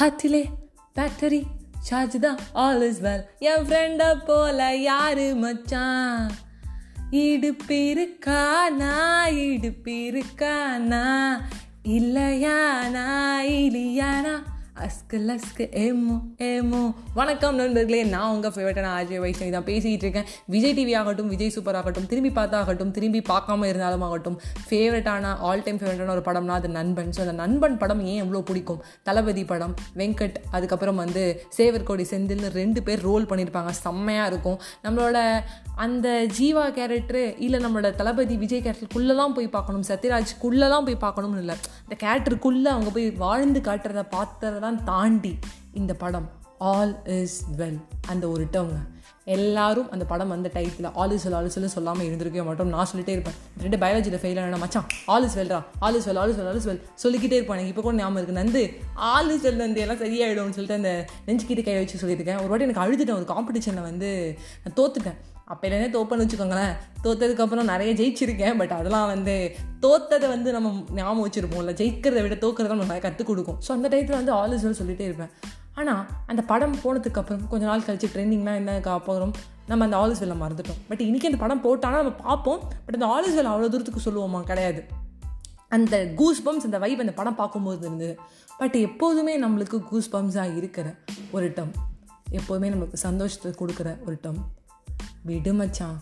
ஹார்ட்டிலே battery charge தான் all is well என் ஃப்ரெண்டை போல யாரு மச்சான்? இடுப்பு இருக்கானா இடுப்பு இருக்கானா இல்லையானா? இல்லையானா அஸ்கு லஸ்கு ஏமோ ஏமோ. வணக்கம் நண்பர்களே நான் உங்கள் ஃபேவரட்டான அஜய் வைஷ்ணவி தான் பேசிகிட்டு இருக்கேன். விஜய் டிவி ஆகட்டும் விஜய் சூப்பர் ஆகட்டும் திரும்பி பார்த்தாகட்டும் திரும்பி பார்க்காம இருந்தாலும் ஆகட்டும் ஃபேவரட்டான ஆல் டைம் ஃபேவரட்டான ஒரு படம்னா அது நண்பன். ஸோ அந்த நண்பன் படம் ஏன் எவ்வளோ பிடிக்கும்? தளபதி படம் வெங்கட் அதுக்கப்புறம் வந்து சேவர்கோடி செந்தில்னு ரெண்டு பேர் ரோல் பண்ணியிருப்பாங்க செம்மையாக இருக்கும். நம்மளோட அந்த ஜீவா கேரக்டரு இல்லை நம்மளோட தளபதி விஜய் கேரக்டருக்குள்ளே தான் போய் பார்க்கணும். சத்யராஜ்குள்ளே தான் போய் பார்க்கணும்னு இல்லை. அந்த கேரக்டருக்குள்ளே அவங்க போய் வாழ்ந்து காட்டுறத இதெல்லாம் தாண்டி இந்த படம் ஆல் இஸ் வெல் அந்த ஒரு டேர்ங்க எல்லாரும் அந்த படம் வந்த டைத்தில் all is well all is well சொல்லாமல் இருந்திருக்கவே மாட்டோம் நான் சொல்லிட்டே இருப்பேன். ரெண்டு பயாலஜியில் ஃபெயில் ஆனால் மச்சான் all is வெல்ரா all is well all is well all is well சொல்லிக்கிட்டே இருப்பேன். எனக்கு இப்போ கூட ஞாபகம் இருக்குது நந்து ஆல் இஸ் வெல் வந்து எல்லாம் சரியாயிடும்னு சொல்லிட்டு அந்த நெஞ்சுக்கிட்டு கை வச்சு சொல்லியிருக்கேன் ஒரு வாட்டி எனக்கு அழுதுட்டேன். ஒரு காம்படிஷனில் வந்து நான் தோத்துட்டேன். அப்போலேருந்தே தோப்பன்னு வச்சுக்கோங்களேன். தோத்ததுக்கப்புறம் நிறைய ஜெயிச்சிருக்கேன். பட் அதெல்லாம் வந்து தோத்ததை வந்து நம்ம ஞாபகம் வச்சுருப்போம்ல. ஜெயிக்கிறத விட தோக்கிறத நம்ம நிறைய கற்றுக் கொடுக்கும். ஸோ அந்த டைத்தில் வந்து ஆல் இஸ் வெல் சொல்லிகிட்டே இருப்பேன். ஆனால் அந்த படம் போனதுக்கப்புறம் கொஞ்ச நாள் கழிச்சு ட்ரெண்டிங்லாம் என்ன அப்புறம் நம்ம அந்த ஆல் இஸ் வெல்லை மறந்துட்டோம். பட் இன்றைக்கி அந்த படம் போட்டாலும் நம்ம பார்ப்போம். பட் அந்த ஆல் இஸ் வெல் அவ்வளோ தூரத்துக்கு சொல்லுவோமா? கிடையாது. அந்த கூஸ் பம்ப்ஸ் அந்த வைப் அந்த படம் பார்க்கும்போது இருந்தது. பட் எப்போதுமே நம்மளுக்கு கூஸ் பம்ப்ஸாக இருக்கிற ஒரு டம் எப்போதுமே நம்மளுக்கு சந்தோஷத்தை கொடுக்குற ஒரு டம் விடு மச்சான்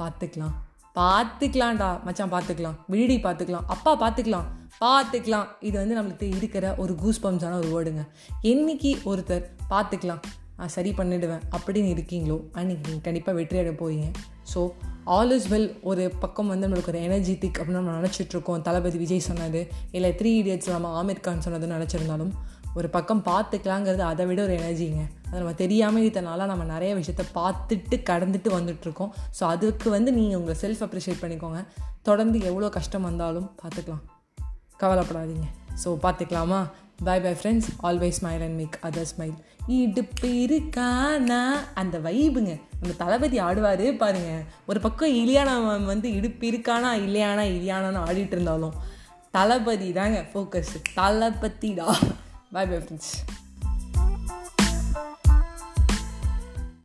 பார்த்துக்கலாம் பார்த்துக்கலாம்டா மச்சான் பார்த்துக்கலாம் விடுடி பார்த்துக்கலாம் அப்பா பார்த்துக்கலாம் பார்த்துக்கலாம் இது வந்து நம்மளுக்கு இருக்கிற ஒரு கூஸ் பம்ஸான ஒரு வேர்டுங்க என்னைக்கு ஒருத்தர் பார்த்துக்கலாம் நான் சரி பண்ணிடுவேன் அப்படின்னு இருக்கீங்களோ அன்றைக்கி நீங்கள் கண்டிப்பாக வெற்றியாட போவீங்க ஸோ ஆல் இஸ் வெல் ஒரு பக்கம் வந்து நம்மளுக்கு ஒரு எனர்ஜெட்டிக் அப்படின்னு நம்ம நினச்சிட்ருக்கோம் தளபதி விஜய் சொன்னது இல்லை த்ரீ இடியட்ஸ் நம்ம ஆமீர் கான் சொன்னதுன்னு நினச்சிருந்தாலும் ஒரு பக்கம் பார்த்துக்கலாங்கிறது அதை விட ஒரு எனர்ஜிங்க. அதை நம்ம தெரியாமல் இதனால நம்ம நிறைய விஷயத்த பார்த்துட்டு கடந்துட்டு வந்துட்ருக்கோம் ஸோ அதுக்கு வந்து நீங்கள் உங்களை செல்ஃப் அப்ரிஷியேட் பண்ணிக்கோங்க. தொடர்ந்து எவ்வளோ கஷ்டம் வந்தாலும் பார்த்துக்கலாம். கவலைப்படாதீங்க. So பார்த்துக்கலாமா? Bye bye friends always smile and make other smile இடுப்பு இருக்கானா? அந்த வைபுங்க. நம்ம தளபதி ஆடுவார் பாருங்க. ஒரு பக்கம் இலியானா வந்து இடுப்பு இருக்கானா இல்லையானா இல்லையானான்னு ஆடிட்டு இருந்தாலும் தளபதி தாங்க ஃபோக்கஸ் தளபதிடா. Bye bye friends